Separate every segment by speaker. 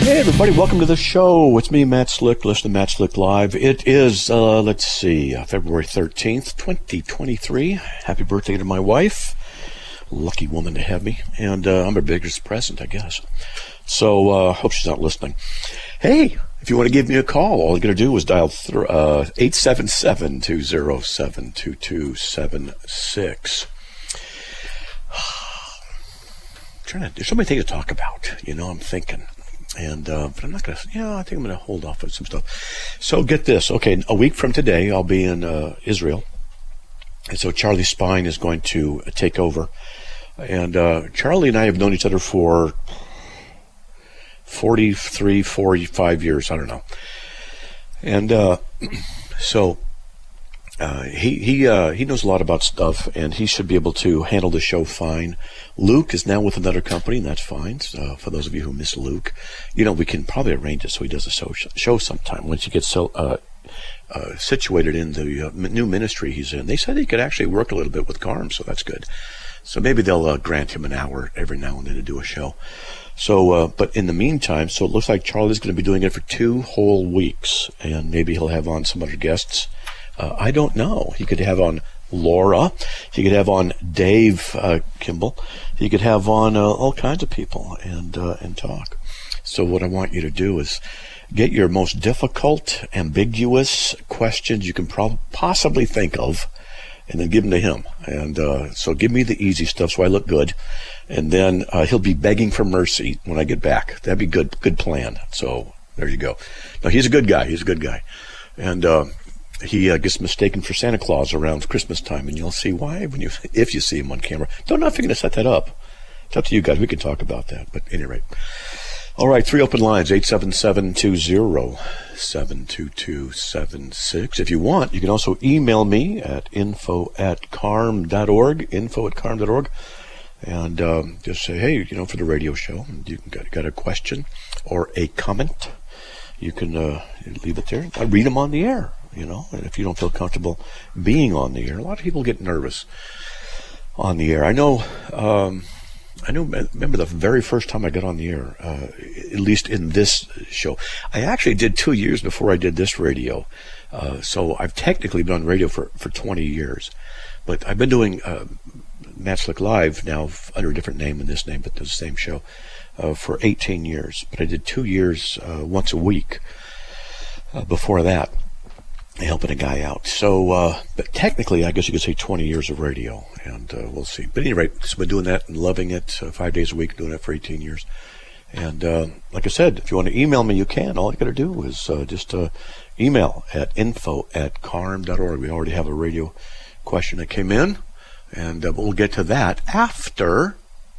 Speaker 1: Hey everybody, welcome to the show. It's me, Matt Slick. Listen to Matt Slick Live. It is, uh, let's see, uh, February 13th, 2023. Happy birthday to my wife. Lucky woman to have me. And uh, I'm her biggest present, I guess. So, uh, hope she's not listening. Hey, if you want to give me a call, all you got to do is dial uh, 877-207-2276. trying to, there's so many things to talk about. You know, I'm thinking and uh, but I'm not gonna. Yeah, I think I'm gonna hold off on some stuff. So get this. Okay, a week from today, I'll be in uh, Israel, and so Charlie Spine is going to take over. And uh, Charlie and I have known each other for 43, 45 years. I don't know. And uh, so uh, he he uh, he knows a lot about stuff, and he should be able to handle the show fine. Luke is now with another company, and that's fine. Uh, for those of you who miss Luke, you know we can probably arrange it so he does a show, show sometime once he gets so uh, uh, situated in the uh, new ministry he's in. They said he could actually work a little bit with Carm, so that's good. So maybe they'll grant him an hour every now and then to do a show. So, but in the meantime, so it looks like Charlie's going to be doing it for two whole weeks, and maybe he'll have on some other guests. Uh, I don't know. He could have on Laura. He could have on Dave uh, Kimball. He could have on uh, all kinds of people and uh, and talk. So what I want you to do is get your most difficult, ambiguous questions you can possibly think of, and then give them to him. And uh, so give me the easy stuff so I look good, and then uh, he'll be begging for mercy when I get back. That'd be good. Good plan. So there you go. Now he's a good guy. He's a good guy, and he uh, gets mistaken for Santa Claus around Christmas time, and you'll see why when you if you see him on camera. Don't know if you're going to set that up. It's up to you guys. We can talk about that. But any rate. All right, three open lines, 877-207-2276. If you want, you can also email me at info at carm.org, info at carm.org, and um, just say, hey, you know, for the radio show, you got, got a question or a comment, you can uh, leave it there. I read them on the air you know, and if you don't feel comfortable being on the air, a lot of people get nervous on the air. I know, um, I know, remember the very first time I got on the air, uh, at least in this show, I actually did two years before I did this radio. Uh, so I've technically been on radio for, for 20 years, but I've been doing, uh, Matt Slick Live now under a different name than this name, but the same show, uh, for 18 years. But I did two years, uh, once a week, uh, before that helping a guy out. So, uh, but technically, I guess you could say 20 years of radio, and uh, we'll see. But anyway, so been doing that and loving it uh, five days a week, doing it for 18 years. And uh, like I said, if you want to email me, you can. All you got to do is uh, just uh, email at info at carm.org. We already have a radio question that came in, and we'll get to that after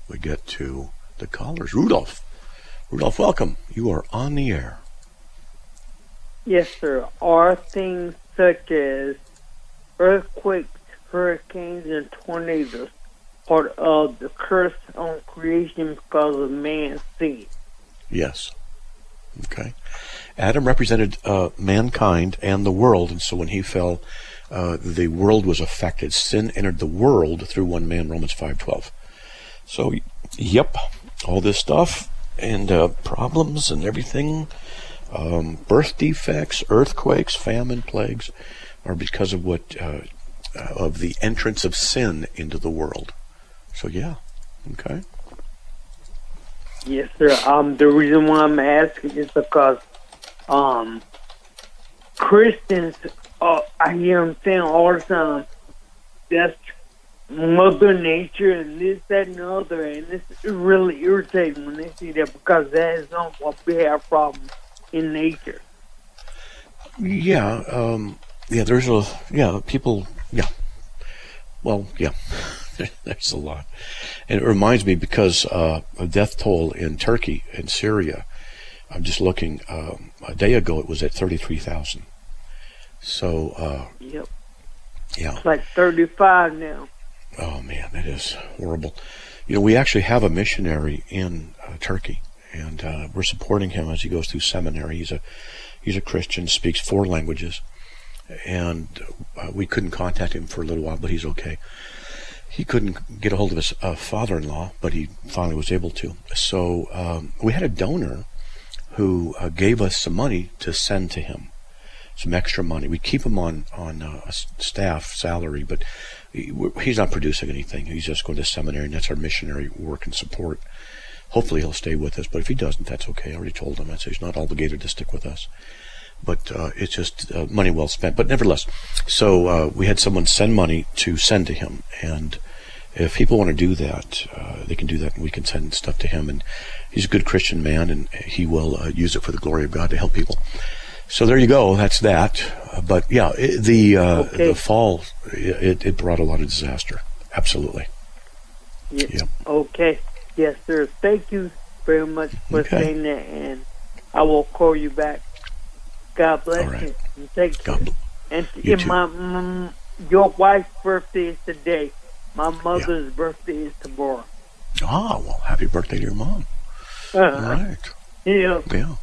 Speaker 1: we get to the callers. Rudolph. Rudolph, welcome. You are on the air.
Speaker 2: Yes, sir. Are things such as earthquakes, hurricanes, and tornadoes part of the curse on creation because of man's sin?
Speaker 1: Yes. Okay. Adam represented uh, mankind and the world, and so when he fell, uh, the world was affected. Sin entered the world through one man, Romans 5.12. So, yep, all this stuff and uh, problems and everything um, birth defects, earthquakes, famine, plagues are because of what uh, uh, of the entrance of sin into the world. So yeah, okay.
Speaker 2: Yes, sir. Um, the reason why I'm asking is because um, Christians, uh, I hear them saying all the time, that's Mother Nature and this, that, and the other, and it's really irritating when they see that because that is not what we have problems in nature.
Speaker 1: Yeah, um, yeah. There's a yeah. People, yeah. Well, yeah. there's a lot, and it reminds me because uh, a death toll in Turkey and Syria. I'm just looking. Um, a day ago, it was at thirty-three thousand, So, uh,
Speaker 2: Yep.
Speaker 1: yeah.
Speaker 2: It's like 35 now.
Speaker 1: Oh man, that is horrible. You know, we actually have a missionary in uh, Turkey, and uh, we're supporting him as he goes through seminary. He's a he's a Christian, speaks four languages, and uh, we couldn't contact him for a little while, but he's okay. He couldn't get a hold of his uh, father-in-law, but he finally was able to. So um, we had a donor who uh, gave us some money to send to him, some extra money. We keep him on on uh, a staff salary, but he's not producing anything. He's just going to seminary, and that's our missionary work and support. Hopefully, he'll stay with us, but if he doesn't, that's okay. I already told him. I said he's not obligated to stick with us. But uh, it's just uh, money well spent. But nevertheless, so uh, we had someone send money to send to him, and if people want to do that, uh, they can do that, and we can send stuff to him. And he's a good Christian man, and he will uh, use it for the glory of God to help people. So there you go. That's that. But yeah, it, the uh,
Speaker 2: Okay.
Speaker 1: the fall it, it brought a lot of disaster. Absolutely.
Speaker 2: Yeah.
Speaker 1: Yep.
Speaker 2: Okay. Yes, sir. Thank you very much for
Speaker 1: Okay.
Speaker 2: saying that, and I will call you back. God bless
Speaker 1: right.
Speaker 2: you. And take
Speaker 1: God
Speaker 2: care.
Speaker 1: bl-
Speaker 2: And
Speaker 1: You too.
Speaker 2: my mm, your wife's birthday is today. My mother's birthday is tomorrow.
Speaker 1: Ah, well, happy birthday to your mom. All right.
Speaker 2: Yeah.
Speaker 1: Yeah.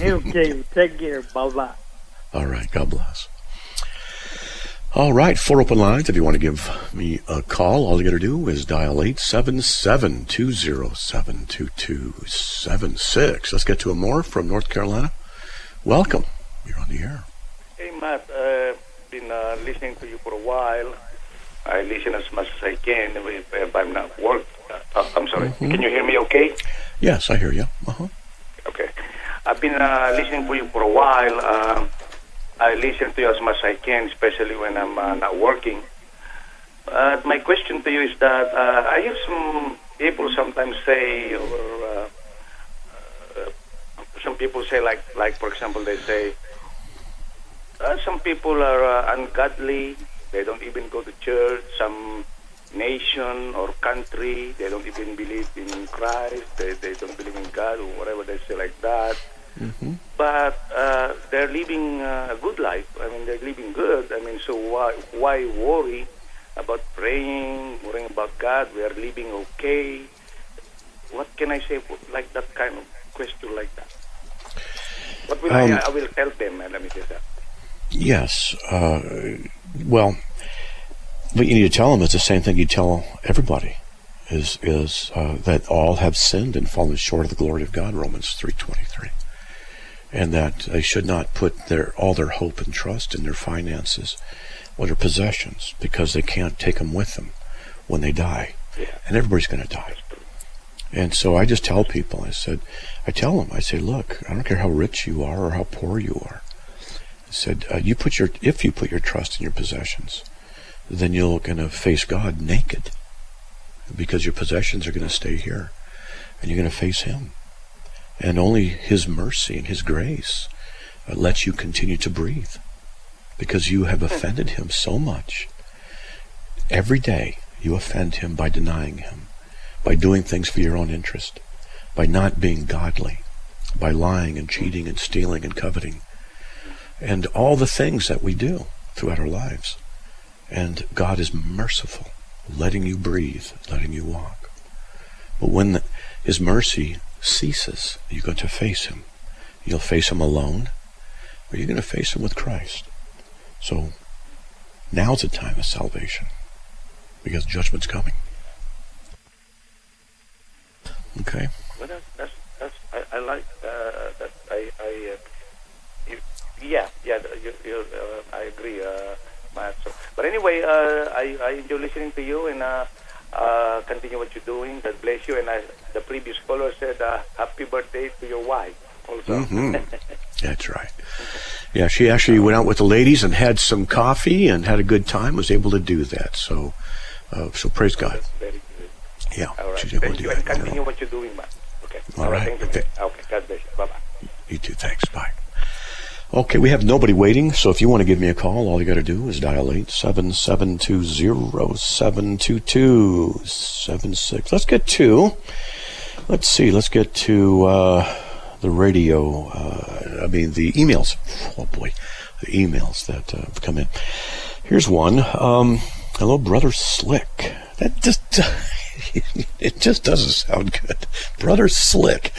Speaker 2: Okay. Take care. Bye bye.
Speaker 1: All right. God bless. All right. Four open lines. If you want to give me a call, all you got to do is dial 877 207 2276. Let's get to a more from North Carolina. Welcome. You're on the air.
Speaker 3: Hey, Matt, uh, been uh, listening to you for a while. I listen as much as I can if, if I'm not work. Uh, I'm sorry. Can you hear me okay?
Speaker 1: Yes, I hear you. Uh-huh.
Speaker 3: Okay. I've been uh, listening to you for a while. Um I listen to you as much as I can, especially when I'm uh, not working. Uh, my question to you is that uh, I hear some people sometimes say, or uh, uh, some people say, like, like for example, they say, uh, some people are ungodly. They don't even go to church. Some nation or country, they don't even believe in Christ. They, they don't believe in God or whatever they say like that. But uh, they're living uh, a good life. I mean, they're living good. I mean, so why why worry about praying, worrying about God? We are living okay. What can I say like that kind of question like that? What will
Speaker 1: Um,
Speaker 3: I, I will tell them? Let me say that.
Speaker 1: Yes. Uh, well, what you need to tell them is the same thing you tell everybody: is is uh, that all have sinned and fallen short of the glory of God. Romans three twenty three, and that they should not put their all their hope and trust in their finances or their possessions because they can't take them with them when they die,
Speaker 3: Yeah.
Speaker 1: and everybody's going to die. And so I just tell people, I said, I tell them, I say, look, I don't care how rich you are or how poor you are. I said, uh, you put your, if you put your trust in your possessions, then you're going to face God naked because your possessions are going to stay here and you're going to face Him. And only His mercy and His grace uh, lets you continue to breathe because you have offended Him so much. Every day you offend Him by denying Him, by doing things for your own interest, by not being godly, by lying and cheating and stealing and coveting, and all the things that we do throughout our lives. And God is merciful, letting you breathe, letting you walk. But when the, His mercy ceases, you're going to face Him. You'll face Him alone, or you're going to face Him with Christ. So now's the time of salvation, because judgment's coming. Okay.
Speaker 3: Well, that's, that's, that's I, I like uh, that. I, I uh, you, yeah, yeah. You, you, uh, I agree, uh, but anyway, uh, I, I enjoy listening to you and uh, continue what you're doing. God bless you. And I, the previous caller said, uh, "Happy birthday to your wife." Also.
Speaker 1: Mhm. That's right. Yeah, she actually went out with the ladies and had some coffee and had a good time. Was able to do that. So, uh, so praise God.
Speaker 3: Very good.
Speaker 1: Yeah,
Speaker 3: All right.
Speaker 1: she's able to do
Speaker 3: you,
Speaker 1: that.
Speaker 3: continue what you're doing, Matt. Okay.
Speaker 1: All right.
Speaker 3: You.
Speaker 1: Okay.
Speaker 3: Okay. God bless you. Bye bye.
Speaker 1: You too. Thanks. Bye. Okay, we have nobody waiting, so if you want to give me a call, all you got to do is dial eight seven seven two zero seven two two seven six. Let's get to, let's see, let's get to uh, the radio. Uh, I mean the emails. Oh boy, the emails that uh, have come in. Here's one. Um, hello, brother Slick. That just it just doesn't sound good, brother Slick.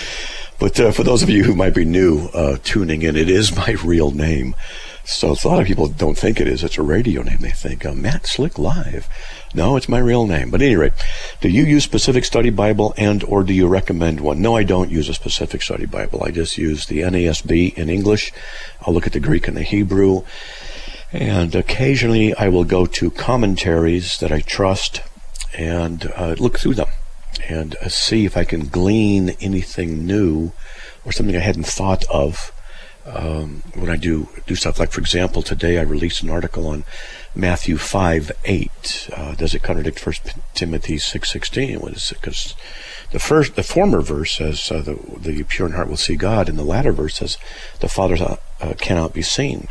Speaker 1: But uh, for those of you who might be new uh, tuning in, it is my real name. So a lot of people don't think it is. It's a radio name. They think uh, Matt Slick Live. No, it's my real name. But at any rate, do you use specific study Bible and or do you recommend one? No, I don't use a specific study Bible. I just use the NASB in English. I'll look at the Greek and the Hebrew. And occasionally I will go to commentaries that I trust and uh, look through them and uh, see if I can glean anything new or something I hadn't thought of um, when I do do stuff. Like for example, today I released an article on Matthew five eight. Uh, does it contradict First Timothy six sixteen? Because the first, the former verse says uh, the the pure in heart will see God, and the latter verse says the Father uh, cannot be seen.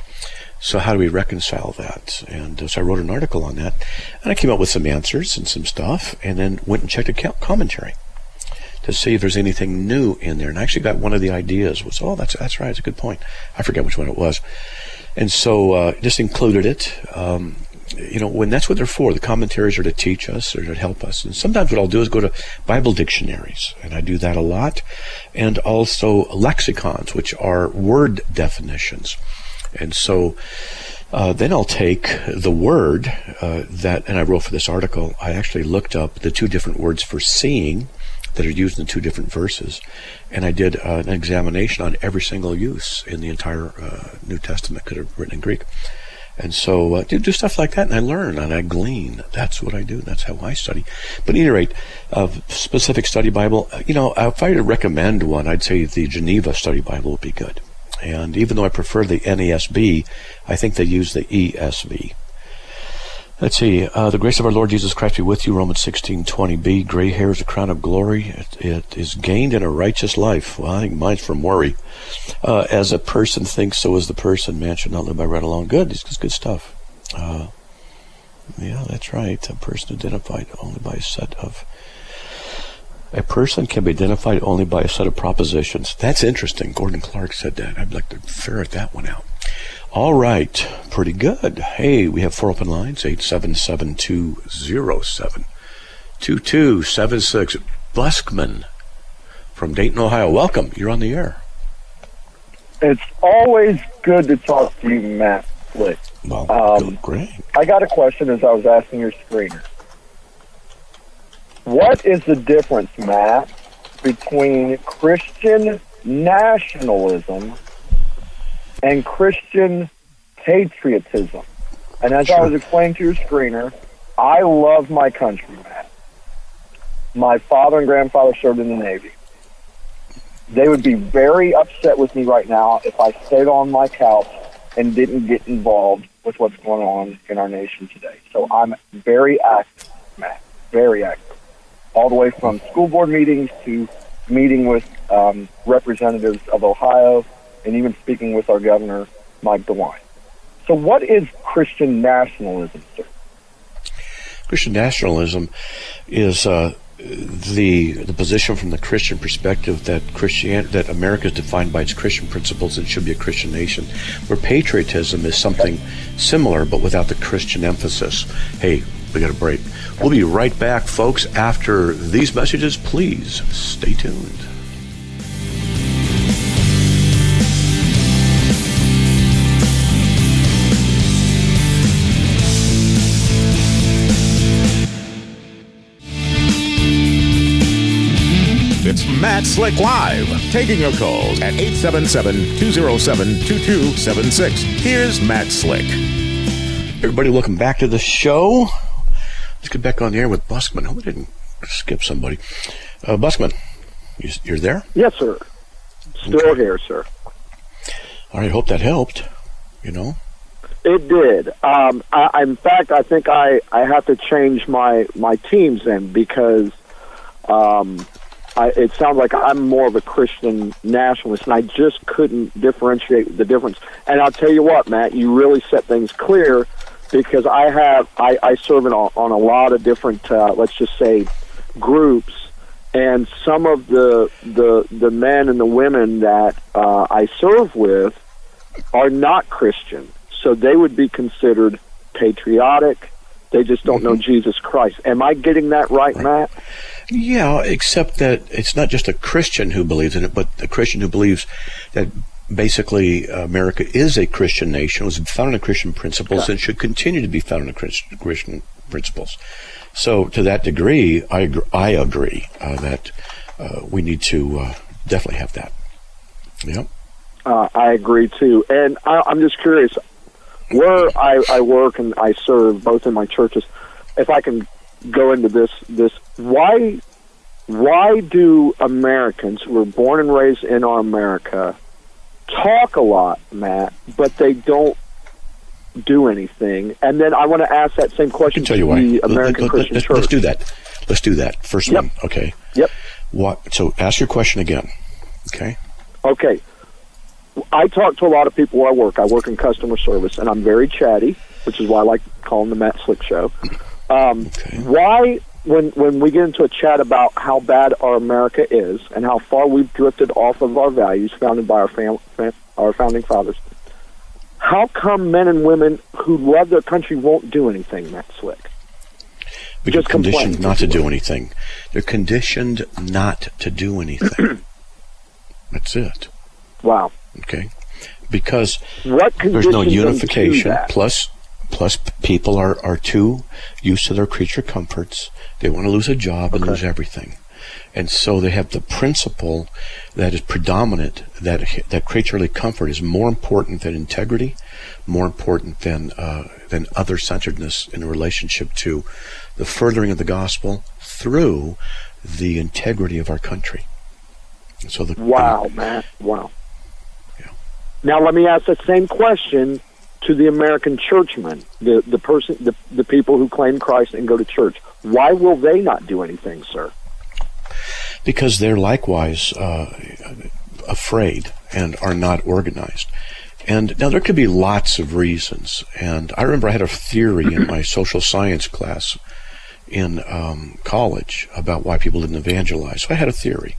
Speaker 1: So how do we reconcile that? And uh, so I wrote an article on that, and I came up with some answers and some stuff, and then went and checked a commentary to see if there's anything new in there. And I actually got one of the ideas was, oh, that's that's right, it's a good point. I forget which one it was, and so uh, just included it. Um, you know, when that's what they're for, the commentaries are to teach us or to help us. And sometimes what I'll do is go to Bible dictionaries, and I do that a lot, and also lexicons, which are word definitions. And so uh, then I'll take the word uh, that, and I wrote for this article, I actually looked up the two different words for seeing that are used in two different verses. And I did uh, an examination on every single use in the entire uh, New Testament, could have written in Greek. And so uh, do, do stuff like that, and I learn and I glean. That's what I do. That's how I study. But at any rate, a specific study Bible, uh, you know, if I were to recommend one, I'd say the Geneva Study Bible would be good. And even though I prefer the NASB, I think they use the ESV. Let's see. Uh, the grace of our Lord Jesus Christ be with you. Romans sixteen twenty b. Gray hair is a crown of glory. It, it is gained in a righteous life. Well, I think mine's from worry. Uh, as a person thinks, so is the person. Man should not live by bread alone. Good. It's good stuff. Uh, yeah, that's right. A person identified only by a set of a person can be identified only by a set of propositions. That's interesting. Gordon Clark said that. I'd like to ferret that one out. All right. Pretty good. Hey, we have four open lines 877 207 2276. Buskman from Dayton, Ohio. Welcome. You're on the air.
Speaker 4: It's always good to talk to you, Matt Slick.
Speaker 1: Well, um, great.
Speaker 4: I got a question as I was asking your screener. What is the difference, Matt, between Christian nationalism and Christian patriotism? And as sure. I was explaining to your screener, I love my country, Matt. My father and grandfather served in the Navy. They would be very upset with me right now if I stayed on my couch and didn't get involved with what's going on in our nation today. So I'm very active, Matt. Very active all the way from school board meetings to meeting with um, representatives of Ohio and even speaking with our governor, Mike DeWine. So, what is Christian nationalism, sir?
Speaker 1: Christian nationalism is uh, the the position from the Christian perspective that Christian that America is defined by its Christian principles and should be a Christian nation, where patriotism is something similar but without the Christian emphasis. Hey, we got a break. We'll be right back, folks, after these messages. Please stay tuned.
Speaker 5: It's Matt Slick Live, taking your calls at 877 207 2276. Here's Matt Slick.
Speaker 1: Everybody, welcome back to the show. Let's get back on the air with Buskman. Hope we didn't skip somebody. Uh, Buskman, you, are there?
Speaker 4: Yes, sir. Still okay. here, sir.
Speaker 1: All right. Hope that helped. You know.
Speaker 4: It did. Um, I, in fact, I think I, I have to change my my teams then because um, I, it sounds like I'm more of a Christian nationalist, and I just couldn't differentiate the difference. And I'll tell you what, Matt, you really set things clear because I have I, I serve in a, on a lot of different uh, let's just say groups, and some of the the the men and the women that uh, I serve with are not Christian. so they would be considered patriotic. They just don't know Jesus Christ. Am I getting that right, Matt?
Speaker 1: Yeah, except that it's not just a Christian who believes in it, but a Christian who believes that basically America is a Christian nation, was founded on Christian principles, and should continue to be founded on Christ- Christian principles. So, to that degree, I agree, I agree uh, that uh, we need to uh, definitely have that. Yep.
Speaker 4: Uh, I agree too, and I, I'm just curious where I, I work and I serve both in my churches. If I can go into this, this why why do Americans who were born and raised in our America talk a lot, Matt, but they don't do anything? And then I want to ask that same question
Speaker 1: tell
Speaker 4: to
Speaker 1: you why.
Speaker 4: the
Speaker 1: Let-
Speaker 4: American
Speaker 1: let-
Speaker 4: Christian
Speaker 1: let's,
Speaker 4: Church.
Speaker 1: let's do that. Let's do that. First
Speaker 4: Yep.
Speaker 1: one. Okay.
Speaker 4: Yep.
Speaker 1: What? So, ask your question again. Okay.
Speaker 4: Okay. I talk to a lot of people where I work. I work in customer service, and I'm very chatty, which is why I like calling the Matt Slick Show. Um,
Speaker 1: Okay.
Speaker 4: Why, when when we get into a chat about how bad our America is and how far we've drifted off of our values founded by our fam- fam- our founding fathers, how come men and women who love their country won't do anything, Matt Slick?
Speaker 1: But
Speaker 4: Just
Speaker 1: they're conditioned not to do anything. They're conditioned not to do anything. That's it.
Speaker 4: Wow.
Speaker 1: Okay. Because
Speaker 4: What
Speaker 1: there's no
Speaker 4: conditions them to
Speaker 1: unification. Plus, plus people are, are too used to their creature comforts. They want to lose a job and lose everything. And so they have the principle that is predominant that that creaturely comfort is more important than integrity, more important than uh, than other centeredness in relationship to the furthering of the gospel through the integrity of our country. So the
Speaker 4: Wow, Matt. Wow.
Speaker 1: Yeah.
Speaker 4: Now let me ask the same question to the American churchmen, the the person, the the people who claim Christ and go to church. Why will they not do anything, sir?
Speaker 1: because they're likewise uh, afraid and are not organized. And now there could be lots of reasons. And I remember I had a theory in my social science class in um, college about why people didn't evangelize. So I had a theory.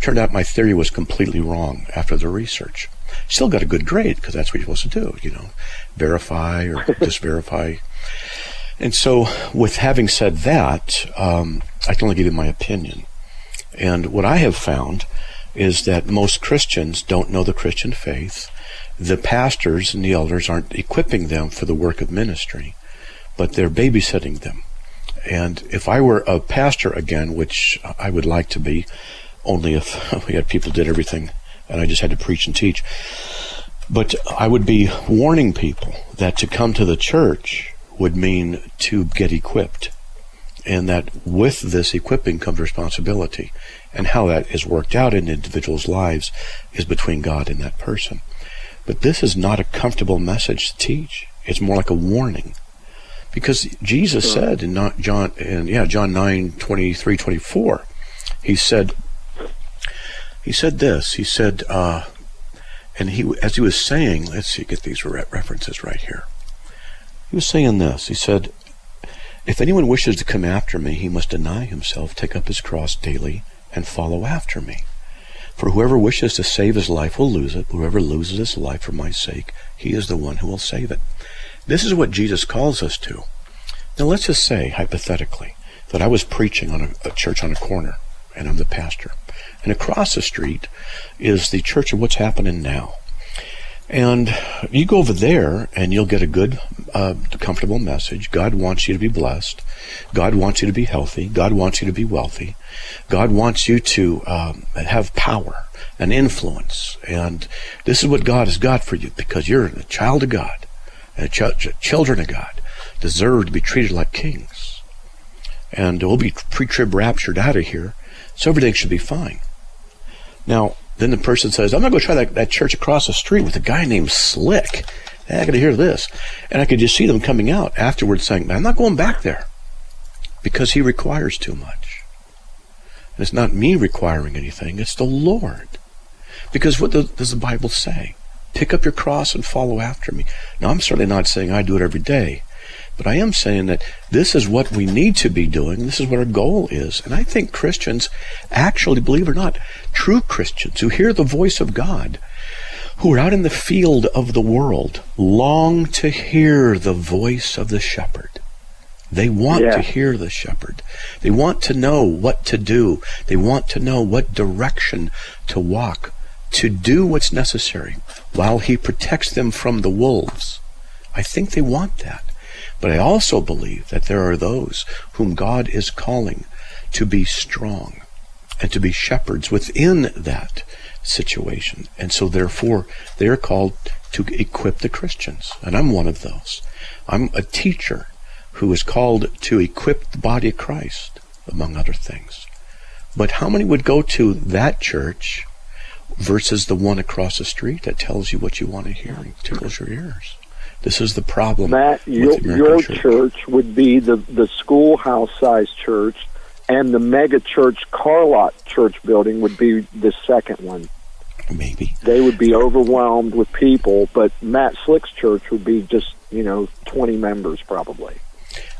Speaker 1: Turned out my theory was completely wrong after the research. Still got a good grade because that's what you're supposed to do, you know, verify or disverify. And so, with having said that, um, I can only give you my opinion. And what I have found is that most Christians don't know the Christian faith. The pastors and the elders aren't equipping them for the work of ministry, but they're babysitting them. And if I were a pastor again, which I would like to be, only if we had people did everything and I just had to preach and teach, but I would be warning people that to come to the church would mean to get equipped and that with this equipping comes responsibility. And how that is worked out in individuals' lives is between God and that person. But this is not a comfortable message to teach. It's more like a warning. Because Jesus said in not John in yeah, John 9, 23, 24, he said he said this. He said uh, and he as he was saying, let's see, get these re- references right here. He was saying this. He said, if anyone wishes to come after me, he must deny himself, take up his cross daily, and follow after me. For whoever wishes to save his life will lose it. Whoever loses his life for my sake, he is the one who will save it. This is what Jesus calls us to. Now, let's just say, hypothetically, that I was preaching on a, a church on a corner, and I'm the pastor. And across the street is the church of what's happening now. And you go over there and you'll get a good, uh, comfortable message. God wants you to be blessed. God wants you to be healthy. God wants you to be wealthy. God wants you to um, have power and influence. And this is what God has got for you because you're a child of God. And ch- ch- children of God deserve to be treated like kings. And we'll be pre-trib raptured out of here, so everything should be fine. Now, then the person says, I'm not going to go try that, that church across the street with a guy named Slick. Hey, I got to hear this. And I could just see them coming out afterwards saying, I'm not going back there because he requires too much. And it's not me requiring anything, it's the Lord. Because what does the Bible say? Pick up your cross and follow after me. Now, I'm certainly not saying I do it every day, but I am saying that this is what we need to be doing. This is what our goal is. And I think Christians, actually, believe it or not, true Christians who hear the voice of God, who are out in the field of the world long to hear the voice of the shepherd. They want
Speaker 4: Yeah.
Speaker 1: to hear the shepherd. They want to know what to do. They want to know what direction to walk, to do what's necessary while he protects them from the wolves. I think they want that. But I also believe that there are those whom God is calling to be strong and to be shepherds within that situation. And so therefore they are called to equip the Christians. And I'm one of those. I'm a teacher who is called to equip the body of Christ, among other things. But how many would go to that church versus the one across the street that tells you what you want to hear and tickles your ears? This is the problem.
Speaker 4: Matt, your, your
Speaker 1: church.
Speaker 4: church would be the, the schoolhouse sized church, and the mega church Carlot Church building would be the second one.
Speaker 1: Maybe.
Speaker 4: They would be overwhelmed with people, but Matt Slick's church would be just, you know, 20 members probably.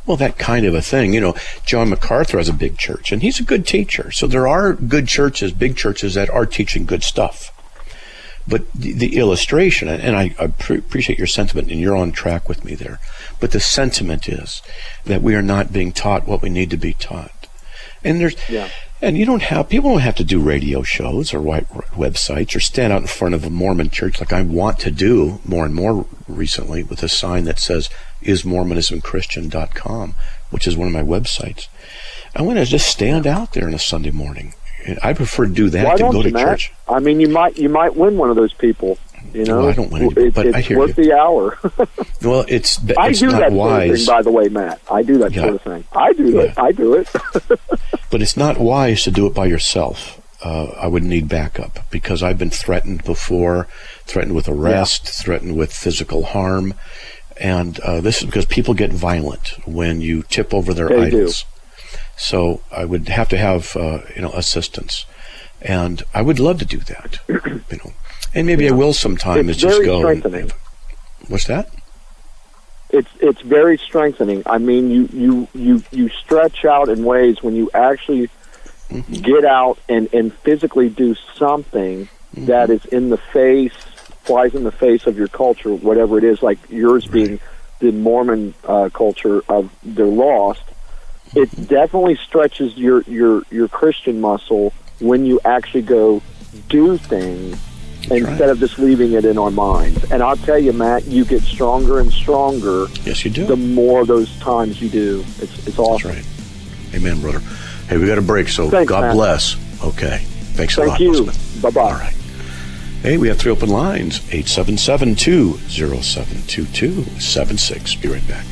Speaker 1: Well, that kind of a thing. You know, John MacArthur has a big church, and he's a good teacher. So there are good churches, big churches that are teaching good stuff. But the, the illustration, and I, I pre- appreciate your sentiment, and you're on track with me there. But the sentiment is that we are not being taught what we need to be taught. And there's,
Speaker 4: Yeah.
Speaker 1: and you don't have people don't have to do radio shows or white websites or stand out in front of a Mormon church like I want to do more and more recently with a sign that says is mormonismchristian.com, which is one of my websites. I want to just stand out there on a Sunday morning. I prefer to do that
Speaker 4: Why
Speaker 1: than go to
Speaker 4: Matt?
Speaker 1: church.
Speaker 4: I mean, you might you might win one of those people. You know,
Speaker 1: I don't win any,
Speaker 4: It-
Speaker 1: but I
Speaker 4: it's
Speaker 1: hear
Speaker 4: worth
Speaker 1: you.
Speaker 4: the hour.
Speaker 1: Well, it's
Speaker 4: I do that sort of thing, by the way, Matt. I do that
Speaker 1: Yeah.
Speaker 4: sort of thing. I do it. I do it.
Speaker 1: but it's not wise to do it by yourself. Uh, I would need backup because I've been threatened before, threatened with arrest, threatened with physical harm, and uh, this is because people get violent when you tip over their
Speaker 4: They do.
Speaker 1: So I would have to have uh, you know assistance, and I would love to do that. you know, and maybe I will sometime.
Speaker 4: It's
Speaker 1: just
Speaker 4: very
Speaker 1: go. and-
Speaker 4: strengthening.
Speaker 1: what's that?
Speaker 4: it's it's very strengthening. I mean, you you you you stretch out in ways when you actually
Speaker 1: Mm-hmm.
Speaker 4: get out and and physically do something
Speaker 1: Mm-hmm.
Speaker 4: that is in the face, flies in the face of your culture, whatever it is. Like yours being the Mormon uh, culture of they're lost. It definitely stretches your your your Christian muscle when you actually go do things instead
Speaker 1: right.
Speaker 4: of just leaving it in our minds. And I'll tell you, Matt, you get stronger and stronger
Speaker 1: Yes, you do.
Speaker 4: the more those times you do. It's it's
Speaker 1: That's
Speaker 4: awesome.
Speaker 1: right. Amen, brother. Hey, we got a break, so
Speaker 4: Thanks,
Speaker 1: God
Speaker 4: Matt.
Speaker 1: bless. Okay. Thanks a lot.
Speaker 4: Thank
Speaker 1: you.
Speaker 4: Bye bye.
Speaker 1: All right. Hey, we have three open lines 877 207 2276. Be right back.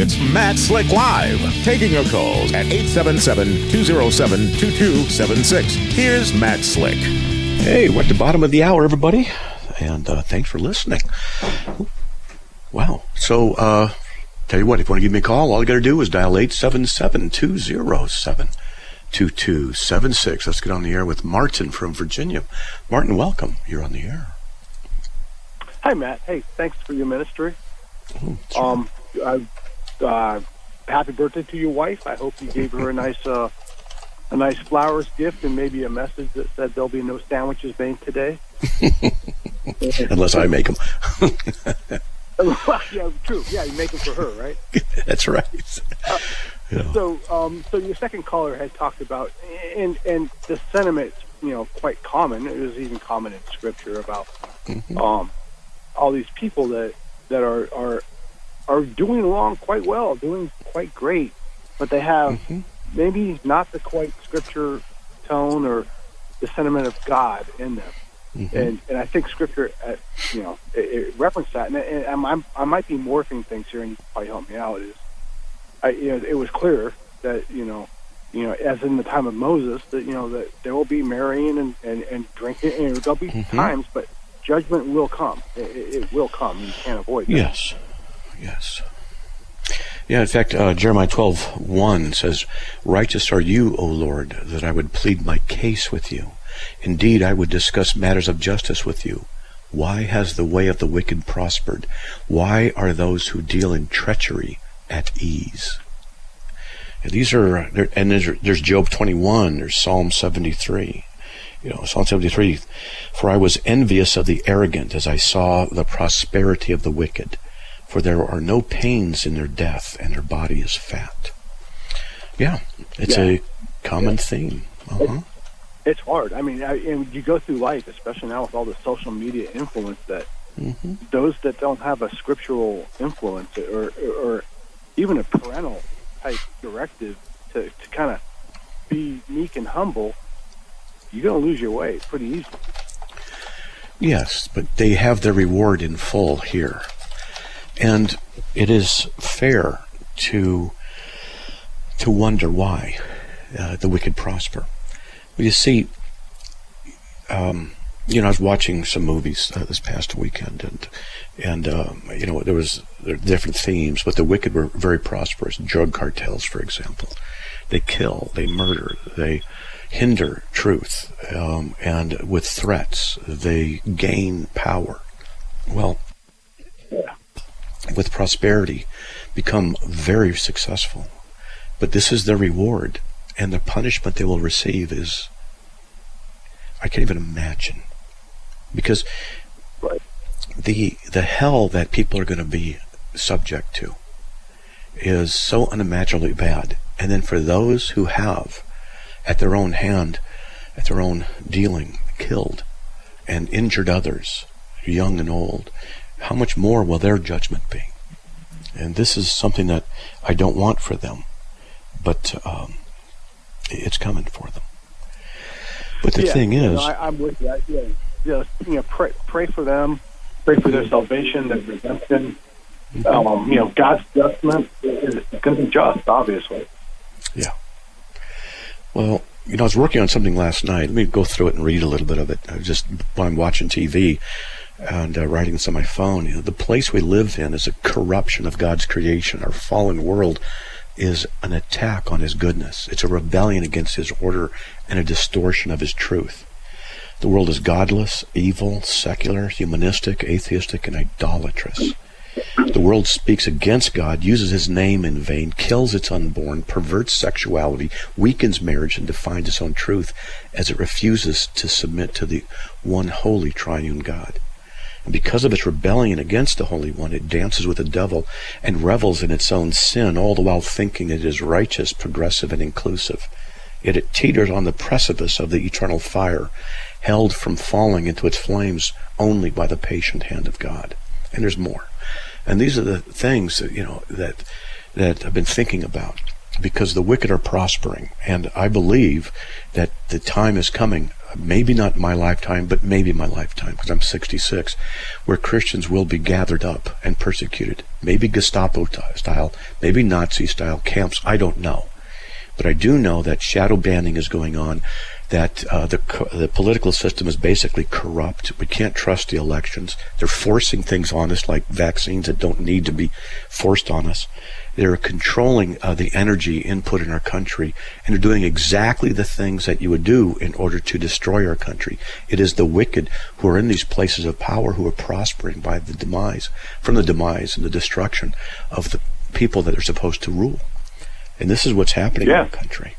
Speaker 5: It's Matt Slick Live, taking your calls at 877-207-2276. Here's Matt Slick.
Speaker 1: Hey, we're at the bottom of the hour, everybody. And uh, thanks for listening. Wow. So, uh, tell you what, if you want to give me a call, all you got to do is dial 877 207 2276. Let's get on the air with Martin from Virginia. Martin, welcome. You're on the air.
Speaker 6: Hi, Matt. Hey, thanks for your ministry.
Speaker 1: Oh, that's.
Speaker 6: Um, I, uh, happy birthday to your wife. I hope you gave her a nice, uh, a nice flowers gift and maybe a message that said there'll be no sandwiches made today.
Speaker 1: Unless I make them.
Speaker 6: yeah, true. Yeah, you make them for her, right?
Speaker 1: that's right. Yeah.
Speaker 6: So, um, so your second caller had talked about, and and the sentiment, you know, quite common. It was even common in Scripture about um, all these people that that are are are doing along quite well, doing quite great, but they have mm-hmm. maybe not the quite Scripture tone or the sentiment of God in them. Mm-hmm. And and I think Scripture, uh, you know, it, it referenced that, and, and I'm, I'm I might be morphing things here, and you can probably help me out. Is I, you know, it was clear that you know, you know, as in the time of Moses, that you know that there will be marrying and and, and drinking, and there'll be mm-hmm. times, but judgment will come. It, it it will come. You can't avoid that.
Speaker 1: Yes. Yes. Yeah, in fact, uh, Jeremiah 12, 1 says, Righteous are you, O Lord, that I would plead my case with you. Indeed, I would discuss matters of justice with you. Why has the way of the wicked prospered? Why are those who deal in treachery at ease? These are, and there's, there's Job 21, there's Psalm 73. You know, Psalm 73, for I was envious of the arrogant as I saw the prosperity of the wicked, for there are no pains in their death, and their body is fat. Yeah, it's
Speaker 6: Yeah.
Speaker 1: a common theme. Uh-huh.
Speaker 6: It's hard. I mean, I, and you go through life, especially now with all the social media influence, that
Speaker 1: Mm-hmm.
Speaker 6: those that don't have a scriptural influence or, or even a parental type directive to, to kind of be meek and humble, you're going to lose your way pretty easily.
Speaker 1: Yes, but they have their reward in full here. And it is fair to to wonder why uh, the wicked prosper. Well, you see, um, you know, I was watching some movies uh, this past weekend, and and um, you know, there was there different themes, but the wicked were very prosperous. Drug cartels, for example, they kill, they murder, they hinder truth, um, and with threats, they gain power. Well, with prosperity, become very successful. But this is their reward, and the punishment they will receive is I can't even imagine. Because the the hell that people are going to be subject to is so unimaginably bad. And then for those who have, at their own hand, at their own dealing, killed and injured others, young and old, how much more will their judgment be? And this is something that I don't want for them, but um, it's coming for them. But the
Speaker 6: Yeah,
Speaker 1: thing
Speaker 6: you know,
Speaker 1: is,
Speaker 6: I, I'm with you. I, yeah, yeah, you know, pray, pray for them, pray for their salvation, their redemption. Um, you know, God's judgment is going to be just, obviously. Yeah.
Speaker 1: Well, you know, I was working on something last night. Let me go through it and read a little bit of it. I was just while I'm watching TV and uh, writing this on my phone. You know, the place we live in is a corruption of God's creation. Our fallen world is an attack on His goodness. It's a rebellion against His order and a distortion of His truth. The world is godless, evil, secular, humanistic, atheistic, and idolatrous. The world speaks against God, uses his name in vain, kills its unborn, perverts sexuality, weakens marriage, and defines its own truth as it refuses to submit to the one holy triune God. And because of its rebellion against the Holy One, it dances with the devil and revels in its own sin, all the while thinking it is righteous, progressive, and inclusive. Yet it teeters on the precipice of the eternal fire, held from falling into its flames only by the patient hand of God. And there's more. And these are the things that, you know that that I've been thinking about because the wicked are prospering, and I believe that the time is coming. Maybe not my lifetime, but maybe my lifetime, because I'm 66, where Christians will be gathered up and persecuted. Maybe Gestapo style, maybe Nazi style camps. I don't know. But I do know that shadow banning is going on, that uh, the the political system is basically corrupt. We can't trust the elections. They're forcing things on us, like vaccines that don't need to be forced on us. They're controlling uh, the energy input in our country, and they're doing exactly the things that you would do in order to destroy our country. It is the wicked who are in these places of power who are prospering by the demise, from the demise and the destruction of the people that are supposed to rule. And this is what's happening
Speaker 6: Yeah.
Speaker 1: in our country.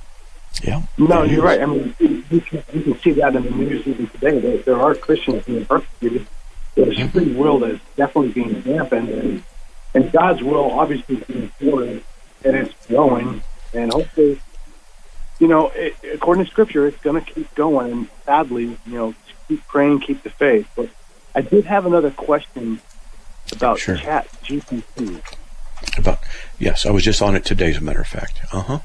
Speaker 1: Yeah.
Speaker 6: No, you're
Speaker 1: is.
Speaker 6: right. I mean, you can, you can see that in the news even today. There, there are Christians being persecuted. There's free will that's definitely being dampened, and, and God's will obviously is forward, and it's going. And hopefully, you know, it, according to Scripture, it's going to keep going. And sadly, you know, keep praying, keep the faith. But I did have another question about
Speaker 1: Sure.
Speaker 6: Chat GPT.
Speaker 1: About yes, I was just on it today, as a matter of fact. Uh huh.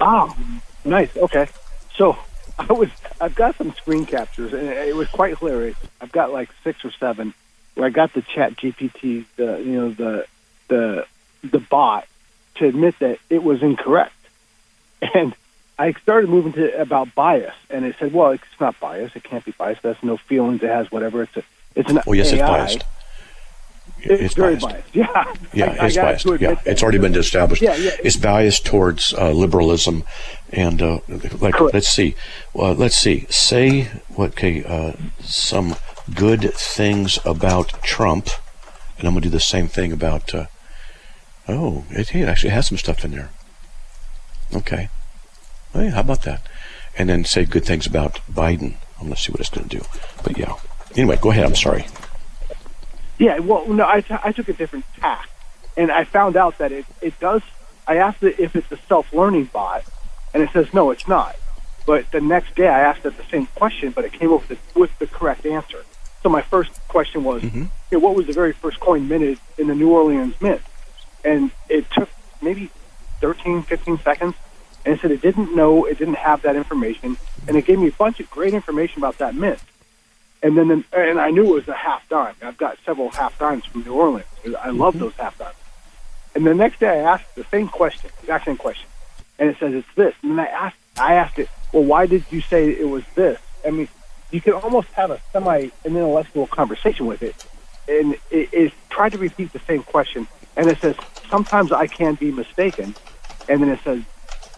Speaker 6: Ah, nice. Okay, so I was I've got some screen captures, and it was quite hilarious. I've got like six or seven where I got the Chat GPT, the you know the the the bot to admit that it was incorrect, and I started moving to about bias, and it said, well, it's not bias. It can't be biased. It has no feelings. It has whatever. It's a it's an
Speaker 1: Oh yes, it's biased.
Speaker 6: It's, very biased. Yeah,
Speaker 1: Yeah,
Speaker 6: I- I
Speaker 1: biased. Yeah,
Speaker 6: that.
Speaker 1: it's already been established.
Speaker 6: Yeah, yeah.
Speaker 1: It's biased towards uh, liberalism, and uh, like
Speaker 6: Correct.
Speaker 1: let's see, uh, let's see, say what? Okay, uh, some good things about Trump, and I'm gonna do the same thing about. Uh, oh, it, it actually has some stuff in there. Okay. Hey, how about that? And then say good things about Biden. I'm going to see what it's going to do. But yeah. Anyway, go ahead. I'm sorry.
Speaker 6: Yeah, well, no, I, t- I took a different tack, and I found out that it, it does. I asked it if it's a self learning bot, and it says no, it's not. But the next day, I asked it the same question, but it came up with the, with the correct answer. So my first question was,
Speaker 1: Mhm.
Speaker 6: hey, what was the very first coin minted in the New Orleans Mint? And it took maybe 13, 15 seconds, and it said it didn't know, it didn't have that information, and it gave me a bunch of great information about that mint. And then, and I knew it was a half dime. I've got several half dimes from New Orleans. I love those half dimes. And the next day, I asked the same question, exact same question, and it says it's this. And then I asked, I asked it, well, why did you say it was this? I mean, you can almost have a semi intellectual conversation with it, and it, it tried to repeat the same question, and it says sometimes I can be mistaken, and then it says,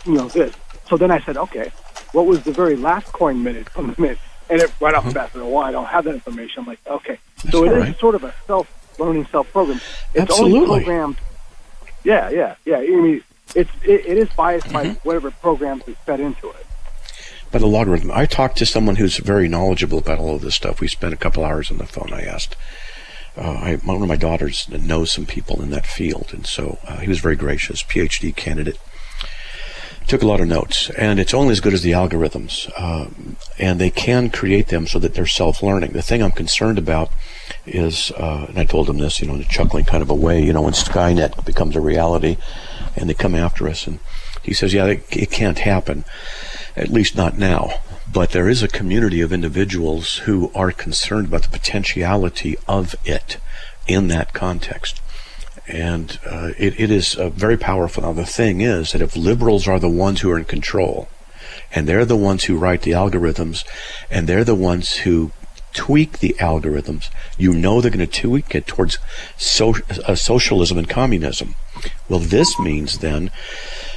Speaker 6: you know, this. So then I said, okay, what was the very last coin minute from the mint? And it right off the bat said, well, I don't have that information. I'm like, okay, so it
Speaker 1: all
Speaker 6: is sort of a self-learning, self-program. It's
Speaker 1: Absolutely.
Speaker 6: only programmed. Yeah, yeah, yeah. I mean, it's it, it is biased by
Speaker 1: Mm-hmm.
Speaker 6: whatever programs is fed into it.
Speaker 1: By the logarithm. I talked to someone who's very knowledgeable about all of this stuff. We spent a couple hours on the phone. I asked. Uh, I, one of my daughters knows some people in that field, and so uh, he was very gracious. PhD candidate. Took a lot of notes, and it's only as good as the algorithms, um, and they can create them so that they're self-learning. The thing I'm concerned about is, uh, and I told him this, you know, in a chuckling kind of a way, you know, when Skynet becomes a reality, and they come after us, and he says, yeah, it, it can't happen at least not now. But there is a community of individuals who are concerned about the potentiality of it in that context. And uh, it, it is uh, very powerful. Now, the thing is that if liberals are the ones who are in control, and they're the ones who write the algorithms, and they're the ones who tweak the algorithms, you know they're going to tweak it towards so, uh, socialism and communism. Well, this means then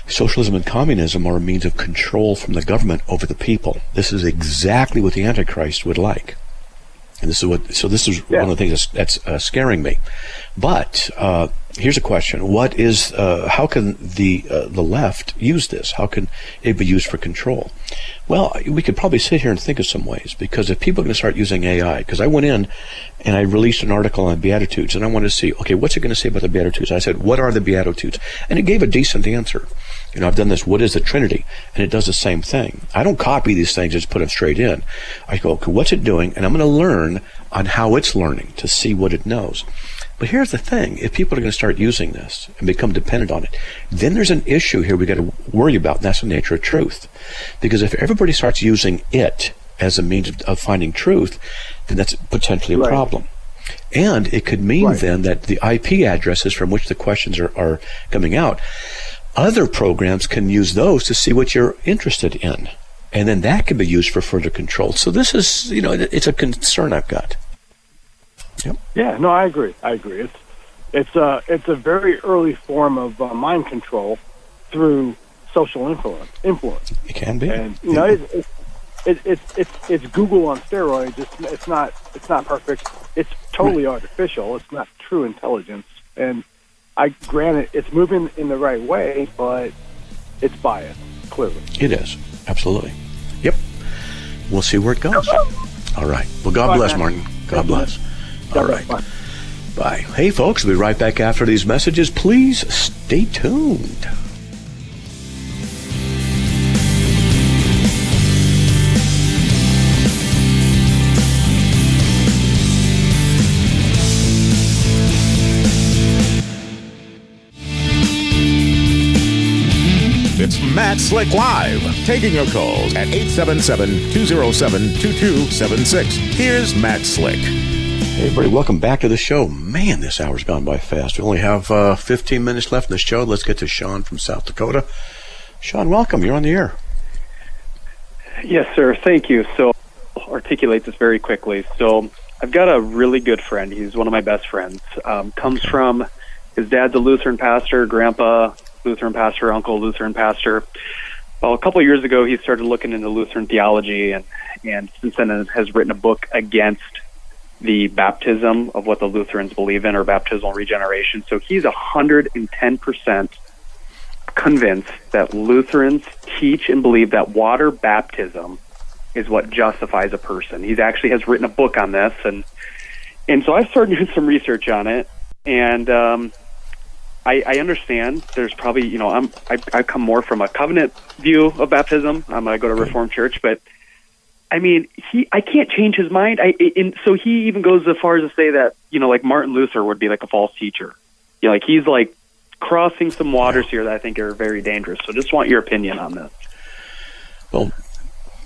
Speaker 1: socialism and communism are a means of control from the government over the people. This is exactly what the Antichrist would like. And this is what, so this is
Speaker 6: Yeah.
Speaker 1: one of the things that's, that's uh, scaring me. But uh, here's a question: What is? Uh, how can the uh, the left use this? How can it be used for control? Well, we could probably sit here and think of some ways because if people are going to start using AI, because I went in and I released an article on Beatitudes, and I wanted to see, okay, what's it going to say about the Beatitudes? I said, what are the Beatitudes? And it gave a decent answer. You know, I've done this. What is the Trinity? And it does the same thing. I don't copy these things; just put them straight in. I go, okay, what's it doing? And I'm going to learn on how it's learning to see what it knows. But here's the thing: if people are going to start using this and become dependent on it, then there's an issue here we got to worry about, and that's the nature of truth. Because if everybody starts using it as a means of, of finding truth, then that's potentially a
Speaker 6: Right.
Speaker 1: problem. And it could mean
Speaker 6: Right.
Speaker 1: then that the IP addresses from which the questions are, are coming out, other programs can use those to see what you're interested in. And then that can be used for further control. So this is, you know, it's a concern I've got.
Speaker 6: Yeah, no, I agree. I agree. It's it's a it's a very early form of uh, mind control through social influence. Influence,
Speaker 1: It can be.
Speaker 6: and you know, it, it, it, it's it's it's Google on steroids. It's it's not it's not perfect. It's totally artificial. It's not true intelligence. And I granted it's moving in the right way, but it's biased clearly.
Speaker 1: It is. Absolutely. Yep. We'll see where it goes. All right. Well, God
Speaker 6: Bye,
Speaker 1: bless,
Speaker 6: man.
Speaker 1: Martin. God
Speaker 6: Thank you.
Speaker 1: Bless. All right.
Speaker 6: Bye.
Speaker 1: Bye. Hey, folks, we'll be right back after these messages. Please stay tuned.
Speaker 5: It's Matt Slick Live, taking your calls at 877-207-2276. Here's Matt Slick.
Speaker 1: Hey, everybody, welcome back to the show. Man, this hour's gone by fast. We only have uh, 15 minutes left in the show. Let's get to Sean from South Dakota. Sean, welcome. You're on the air.
Speaker 7: Yes, sir. Thank you. So, I'll articulate this very quickly. So, I've got a really good friend. He's one of my best friends. Um, comes from his dad's a Lutheran pastor, grandpa Lutheran pastor, uncle Lutheran pastor. Well, a couple of years ago, he started looking into Lutheran theology, and and since then has written a book against the baptism of what the Lutherans believe in, or baptismal regeneration. So he's a hundred and ten percent convinced that Lutherans teach and believe that water baptism is what justifies a person. He actually has written a book on this, and and so I started doing some research on it, and um, I, I understand there's probably you know I'm I, I come more from a covenant view of baptism. I'm I go to Reformed Church, but I mean he I can't change his mind. I and so he even goes as far as to say that you know like Martin Luther would be like a false teacher. You know, like he's like crossing some waters here that I think are very dangerous. So just want your opinion on this.
Speaker 1: Well,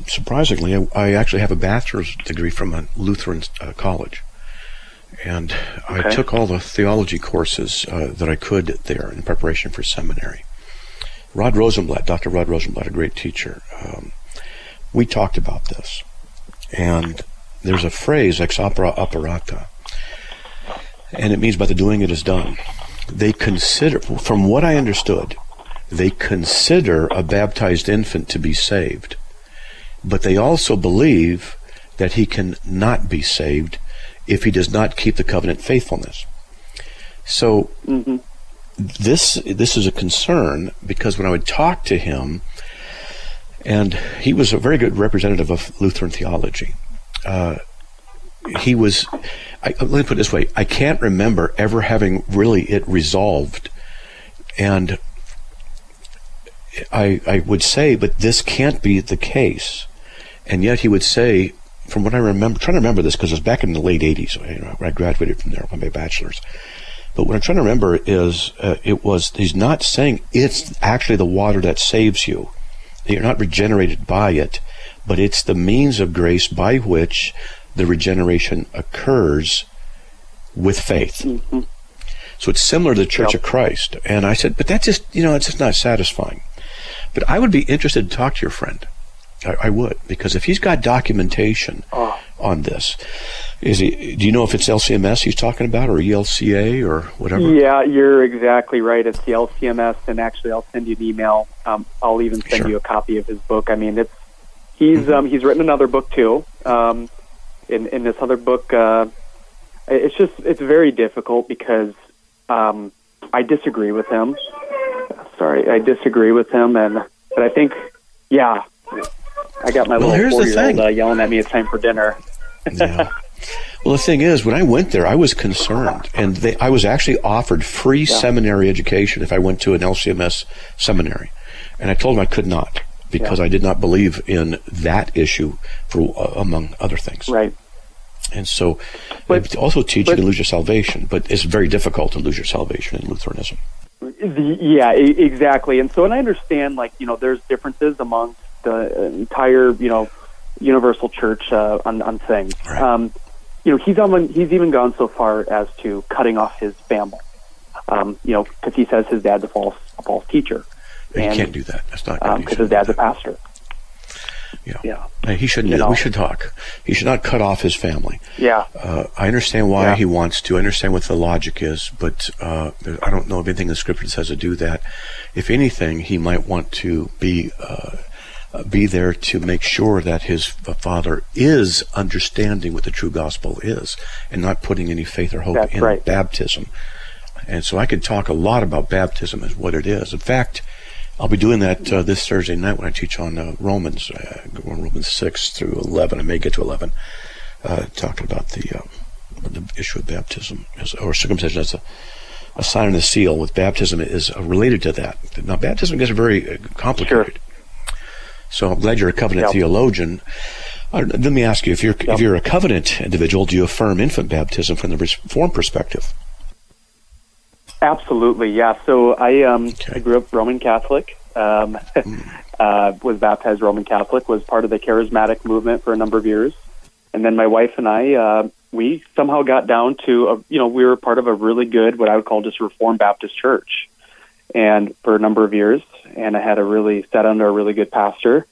Speaker 1: surprisingly, I, I actually have a bachelor's degree from a Lutheran uh, college. And I took all the theology courses uh, that I could there in preparation for seminary. Rod Rosenbladt, Dr. Rod Rosenbladt, a great teacher, um, we talked about this. And there's a phrase, ex opere operato, and it means by the doing it is done. They consider, from what I understood, they consider a baptized infant to be saved, but they also believe that he can not be saved if he does not keep the covenant faithfulness. So mm-hmm. this this is a concern because when I would talk to him, and he was a very good representative of Lutheran theology. Uh, he was. I, let me put it this way: I can't remember ever having really it resolved, and I I would say, but this can't be the case, and yet he would say, from what I remember, trying to remember this because it was back in the late '80s you know, when I graduated from there my bachelor's. But what I'm trying to remember is uh, it was he's not saying it's actually the water that saves you. You're not regenerated by it, but it's the means of grace by which the regeneration occurs with faith. Mm-hmm. So it's similar to the Church of Christ. And I said, but that's just, you know, it's just not satisfying. But I would be interested to talk to your friend. I, I would, because if he's got documentation oh. On this, is he? Do you know if it's LCMS he's talking about, or ELCA, or whatever?
Speaker 7: Yeah, you're exactly right. It's the LCMS, and actually, I'll send you an email. Um, I'll even send
Speaker 1: Sure.
Speaker 7: you a copy of his book. I mean, it's he's
Speaker 1: Mm-hmm.
Speaker 7: um, he's written another book too. Um, in in this other book, uh, it's just it's very difficult because um, I disagree with him. Sorry, I disagree with him, and but I think, yeah, I got my
Speaker 1: Well,
Speaker 7: little four year old uh, yelling at me. It's time for dinner.
Speaker 1: Yeah. Well, the thing is, when I went there, I was concerned, and they, I was actually offered free seminary education if I went to an LCMS seminary, and I told them I could not because I did not believe in that issue, for uh, among other things.
Speaker 7: Right.
Speaker 1: And so,
Speaker 7: But-
Speaker 1: also teach you
Speaker 7: but-
Speaker 1: to lose your salvation, but it's very difficult to lose your salvation in Lutheranism.
Speaker 7: The, yeah, e- exactly. And so, and I understand, like you know, there's differences among the entire, you know, universal church uh, on on things.
Speaker 1: Right.
Speaker 7: Um, you know, he's on, he's even gone so far as to cutting off his family. Um, you know, because he says his dad's a false a false teacher,
Speaker 1: You
Speaker 7: And,
Speaker 1: can't do that. That's not
Speaker 7: because
Speaker 1: shouldn't
Speaker 7: his dad's a pastor.
Speaker 1: Yeah.
Speaker 7: Yeah,
Speaker 1: He shouldn't.
Speaker 7: You know.
Speaker 1: We should talk. He should not cut off his family.
Speaker 7: yeah,
Speaker 1: Uh, I understand why
Speaker 7: Yeah.
Speaker 1: he wants to. I understand what the logic is, but uh, I don't know of anything in the scripture that says to do that. If anything, he might want to be uh, be there to make sure that his father is understanding what the true gospel is, and not putting any faith or hope
Speaker 7: That's
Speaker 1: in
Speaker 7: right.
Speaker 1: baptism. And so I could talk a lot about baptism as what it is. In fact, I'll be doing that uh, this Thursday night when I teach on uh, Romans, uh, Romans six through eleven. I may get to eleven, uh, talking about the uh, the issue of baptism as, or circumcision as a, a sign and a seal. With baptism is uh, related to that. Now, baptism gets very uh, complicated. So I'm glad you're a covenant
Speaker 7: Yep.
Speaker 1: theologian. Uh, let me ask you: if you're if you're a covenant individual, do you affirm infant baptism from the reform perspective?
Speaker 7: absolutely. Yeah. So I um
Speaker 1: Okay.
Speaker 7: I grew up Roman Catholic. Um, uh, was baptized Roman Catholic. Was part of the charismatic movement for a number of years, and then my wife and I uh, we somehow got down to a, you know we were part of a really good what I would call just Reformed Baptist church, and for a number of years, and I had a really sat under a really good pastor.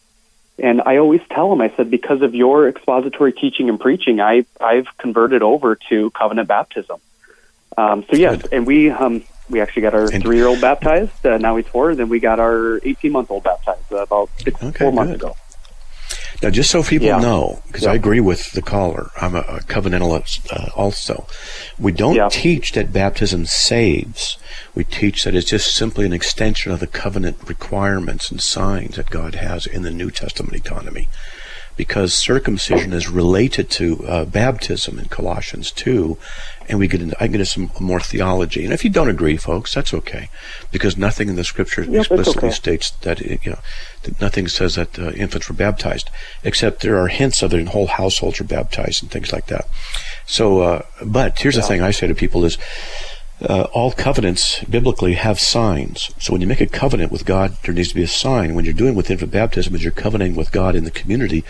Speaker 7: And I always tell him, I said, because of your expository teaching and preaching, I I've converted over to covenant baptism. Um, so yes,
Speaker 1: Good.
Speaker 7: and we um, we actually got our three year old baptized. Uh, now he's four. and Then we got our eighteen month old baptized uh, about six,
Speaker 1: Okay,
Speaker 7: four months
Speaker 1: good.
Speaker 7: ago.
Speaker 1: Now, just so people
Speaker 7: Yeah.
Speaker 1: know, because I agree with the caller, I'm a, a covenantalist uh, also. We don't
Speaker 7: Yeah.
Speaker 1: teach that baptism saves. We teach that it's just simply an extension of the covenant requirements and signs that God has in the New Testament economy. Because circumcision is related to uh, baptism in Colossians 2, and we get into, I get into some more theology. And if you don't agree, folks, that's okay, because nothing in the Scripture
Speaker 7: Yep,
Speaker 1: explicitly
Speaker 7: okay.
Speaker 1: states that you know that nothing says that uh, infants were baptized, except there are hints of it in whole households are baptized and things like that. So, uh, but here's the thing I say to people is. Uh, all covenants biblically have signs. So when you make a covenant with God, there needs to be a sign. When you're doing with infant baptism, is you're covenanting with God in the community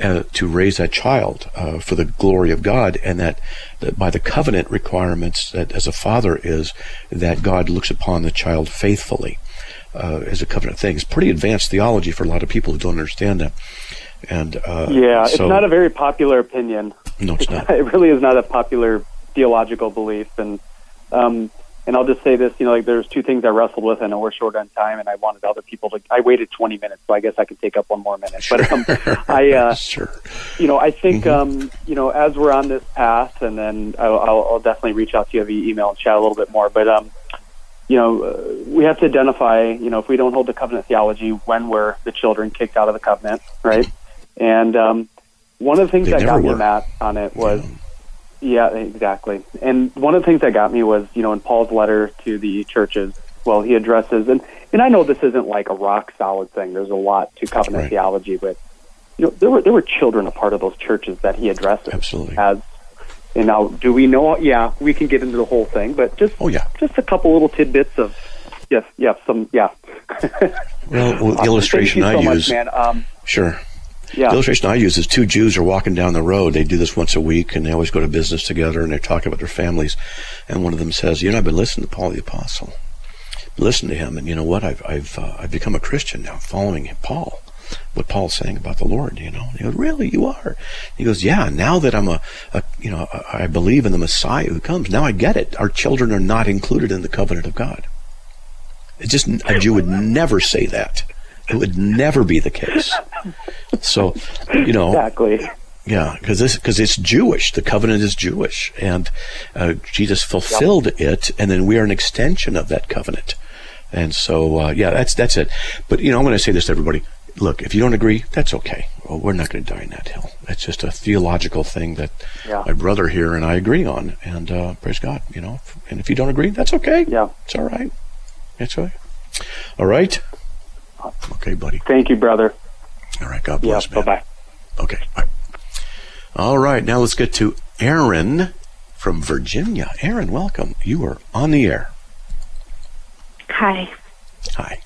Speaker 1: uh, to raise that child uh, for the glory of God, and that, that by the covenant requirements that as a father is that God looks upon the child faithfully uh, as a covenant thing. It's pretty advanced theology for a lot of people who don't understand that. And uh,
Speaker 7: Yeah, it's not a very popular opinion.
Speaker 1: no, it's not.
Speaker 7: it really is not a popular theological belief, and um, and I'll just say this, you know, like there's two things I wrestled with. I know we're short on time, and I wanted other people to. I waited 20 minutes, so I guess I could take up one more minute. But um, I, uh,
Speaker 1: sure.
Speaker 7: you know, I think, um, you know, as we're on this path, and then I'll, I'll, I'll definitely reach out to you via email and chat a little bit more. But, um, you know, uh, we have to identify, you know, if we don't hold the covenant theology, when we're the children kicked out of the covenant, right? And um, one of the things
Speaker 1: They
Speaker 7: that got me,
Speaker 1: were.
Speaker 7: Matt, on it was, yeah, exactly. And one of the things that got me was, you know, in Paul's letter to the churches, well, he addresses, and, and I know this isn't like a rock solid thing. There's a lot to covenant
Speaker 1: Right.
Speaker 7: theology, but you know, there were there were children a part of those churches that he addresses
Speaker 1: Absolutely.
Speaker 7: as. And now, do we know? Yeah, we can get into the whole thing, but just
Speaker 1: Oh yeah.
Speaker 7: just a couple little tidbits of yes, yeah, some yeah.
Speaker 1: Well, the illustration
Speaker 7: so
Speaker 1: I
Speaker 7: much,
Speaker 1: use.
Speaker 7: man. Um,
Speaker 1: Sure.
Speaker 7: Yeah,
Speaker 1: The illustration I use is two Jews are walking down the road. They do this once a week, and they always go to business together, and they talk about their families. And one of them says, "You know, I've been listening to Paul the Apostle. Listen to him, and you know what? I've I've uh, I've become a Christian now, following Paul. What Paul's saying about the Lord, you know." He goes, "Really? You are?" He goes, "Yeah. Now that I'm a, a you know, I I believe in the Messiah who comes. Now I get it. Our children are not included in the covenant of God. It's just a Jew would never say that. It would never be the case." So, you know,
Speaker 7: exactly.
Speaker 1: yeah, because this because it's Jewish. The covenant is Jewish, and uh, Jesus fulfilled it, and then we are an extension of that covenant. And so, uh, yeah, that's that's it. But you know, I'm going to say this to everybody: Look, if you don't agree, that's okay. Well, we're not going to die in that hill. It's just a theological thing that
Speaker 7: Yeah.
Speaker 1: my brother here and I agree on, and uh, praise God. You know, and if you don't agree, that's okay.
Speaker 7: Yeah.
Speaker 1: it's all right. It's all right. All right. Okay, buddy.
Speaker 7: Thank you, brother.
Speaker 1: All right. God
Speaker 7: Yeah.
Speaker 1: bless.
Speaker 7: Bye
Speaker 1: man.
Speaker 7: bye.
Speaker 1: Okay. Bye. All right. Now let's get to Aaron from Virginia. Aaron, welcome. You are on the air.
Speaker 8: Hi.
Speaker 1: Hi.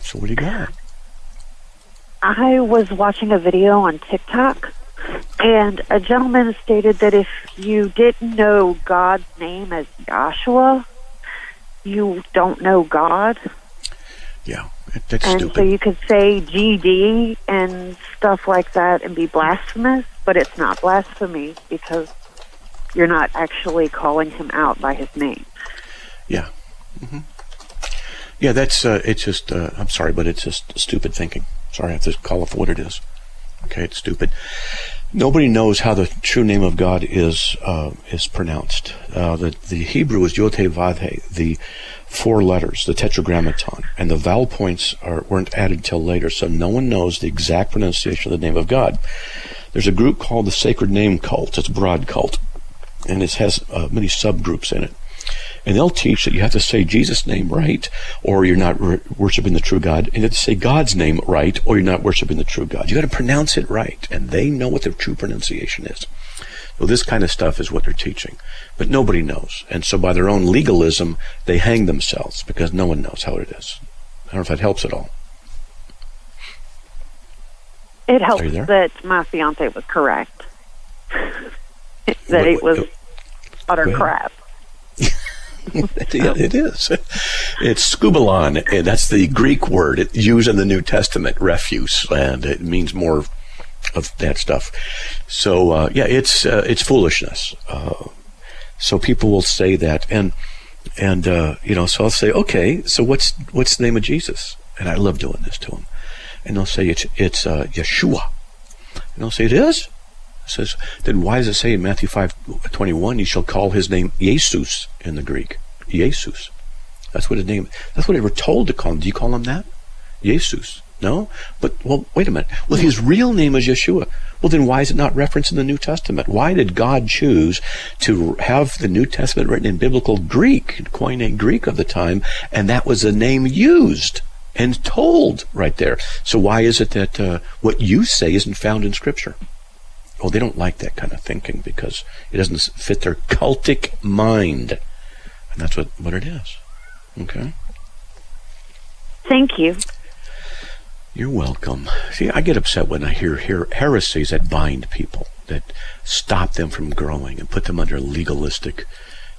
Speaker 1: So what do you got?
Speaker 8: I was watching a video on TikTok, and a gentleman stated that if you didn't know God's name as Joshua, you don't know God.
Speaker 1: Yeah, that- that's
Speaker 8: and so you could say GD and stuff like that and be blasphemous, but it's not blasphemy because you're not actually calling him out by his name.
Speaker 1: Yeah. hmm Yeah, that's uh, it's just. Uh, I'm sorry, but it's just stupid thinking. Sorry, I have to call it for what it is. Okay, it's stupid. Nobody knows how the true name of God is uh, is pronounced. Uh, the the Hebrew is Yod He the four letters, the Tetragrammaton, and the vowel points are, weren't added till later, so no one knows the exact pronunciation of the name of God. There's a group called the Sacred Name Cult. It's a broad cult, and it has uh, many subgroups in it. And they'll teach that you have to say Jesus' name right, or you're not wor- worshiping the true God. And you have to say God's name right, or you're not worshiping the true God. You got to pronounce it right, and they know what the true pronunciation is. So this kind of stuff is what they're teaching, but nobody knows. And so by their own legalism, they hang themselves because no one knows how it is. I don't know if that helps at all.
Speaker 8: It helps that my fiance was correct. that
Speaker 1: What- oh.
Speaker 8: it was utter crap.
Speaker 1: It is. It's skubalon. and eh, That's the Greek word used in the New Testament, refuse, and it means more of that stuff. So uh, yeah, it's uh, it's foolishness. Uh, so people will say that, and and uh, you know, so I'll say, okay, so what's what's the name of Jesus? And I love doing this to them. and they'll say it's it's uh, Yeshua, and I'll say it is. It says then why does it say in Matthew five twenty one you shall call his name Jesus in the Greek? Jesus. That's what his name. That's what they were told to call him. Do you call him that? Jesus. No? But, well, wait a minute. Well, his real name is Yeshua. Well, then why is it not referenced in the New Testament? Why did God choose to have the New Testament written in biblical Greek, Koine Greek of the time, and that was the name used and told right there? So why is it that uh, what you say isn't found in Scripture? Well, they don't like that kind of thinking because it doesn't fit their cultic mind. And that's what, what it is. Okay?
Speaker 8: Thank you.
Speaker 1: You're welcome. See, I get upset when I hear, hear heresies that bind people, that stop them from growing and put them under legalistic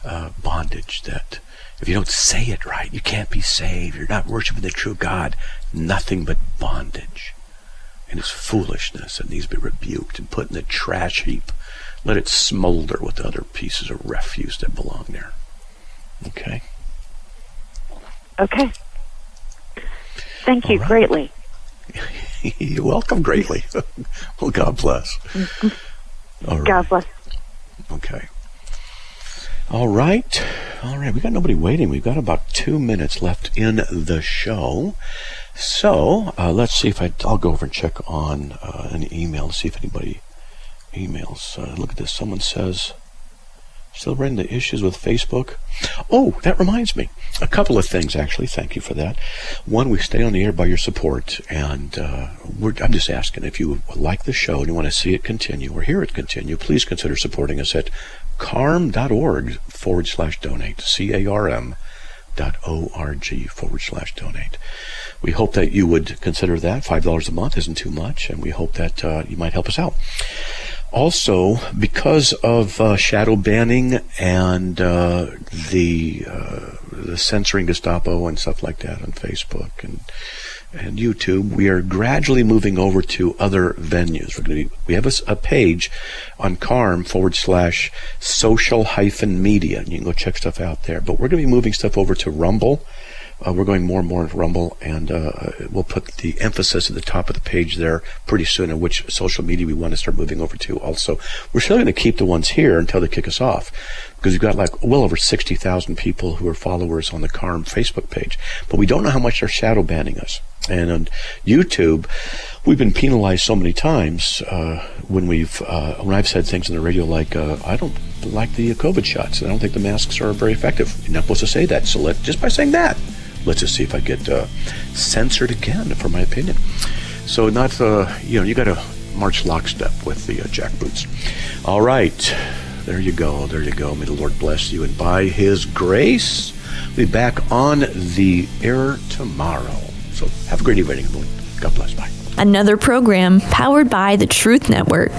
Speaker 1: uh, bondage. That if you don't say it right, you can't be saved. You're not worshiping the true God. Nothing but bondage. And it's foolishness that needs to be rebuked and put in the trash heap. Let it smolder with the other pieces of refuse that belong there. Okay?
Speaker 8: Okay. Thank you
Speaker 1: right.
Speaker 8: greatly.
Speaker 1: You're welcome greatly. well, God bless. All right.
Speaker 8: God bless.
Speaker 1: Okay. All right. All right. We got nobody waiting. We've got about two minutes left in the show. So uh, let's see if I, I'll go over and check on uh, an email to see if anybody emails. Uh, look at this. Someone says, still running the issues with Facebook. Oh, that reminds me. A couple of things, actually. Thank you for that. One, we stay on the air by your support, and uh, I'm just asking if you like the show and you want to see it continue or hear it continue, please consider supporting us at carm.org forward slash donate. C A R M dot O-R-G forward slash donate. We hope that you would consider that. $5 a month isn't too much, and we hope that uh, you might help us out. Also, because of uh, shadow banning and uh, the uh, the censoring Gestapo and stuff like that on Facebook and and YouTube, we are gradually moving over to other venues. We're going to we have a page on Carm forward slash social hyphen media. and You can go check stuff out there. But we're going to be moving stuff over to Rumble. Uh, we're going more and more into Rumble, and uh, we'll put the emphasis at the top of the page there pretty soon on which social media we want to start moving over to. Also, we're still going to keep the ones here until they kick us off, because we've got like well over sixty thousand people who are followers on the Carm Facebook page, but we don't know how much they're shadow banning us. And on YouTube, we've been penalized so many times uh, when we've uh, when I've said things on the radio like uh, I don't like the COVID shots. I don't think the masks are very effective. You're not supposed to say that. So let just by saying that, let's just see if I get uh, censored again for my opinion. So not uh, you know you got to march lockstep with the uh, jackboots. All right, there you go, there you go. May the Lord bless you, and by His grace, we'll be back on the air tomorrow. So have a great evening, everyone. God bless. Bye.
Speaker 9: Another program powered by the Truth Network.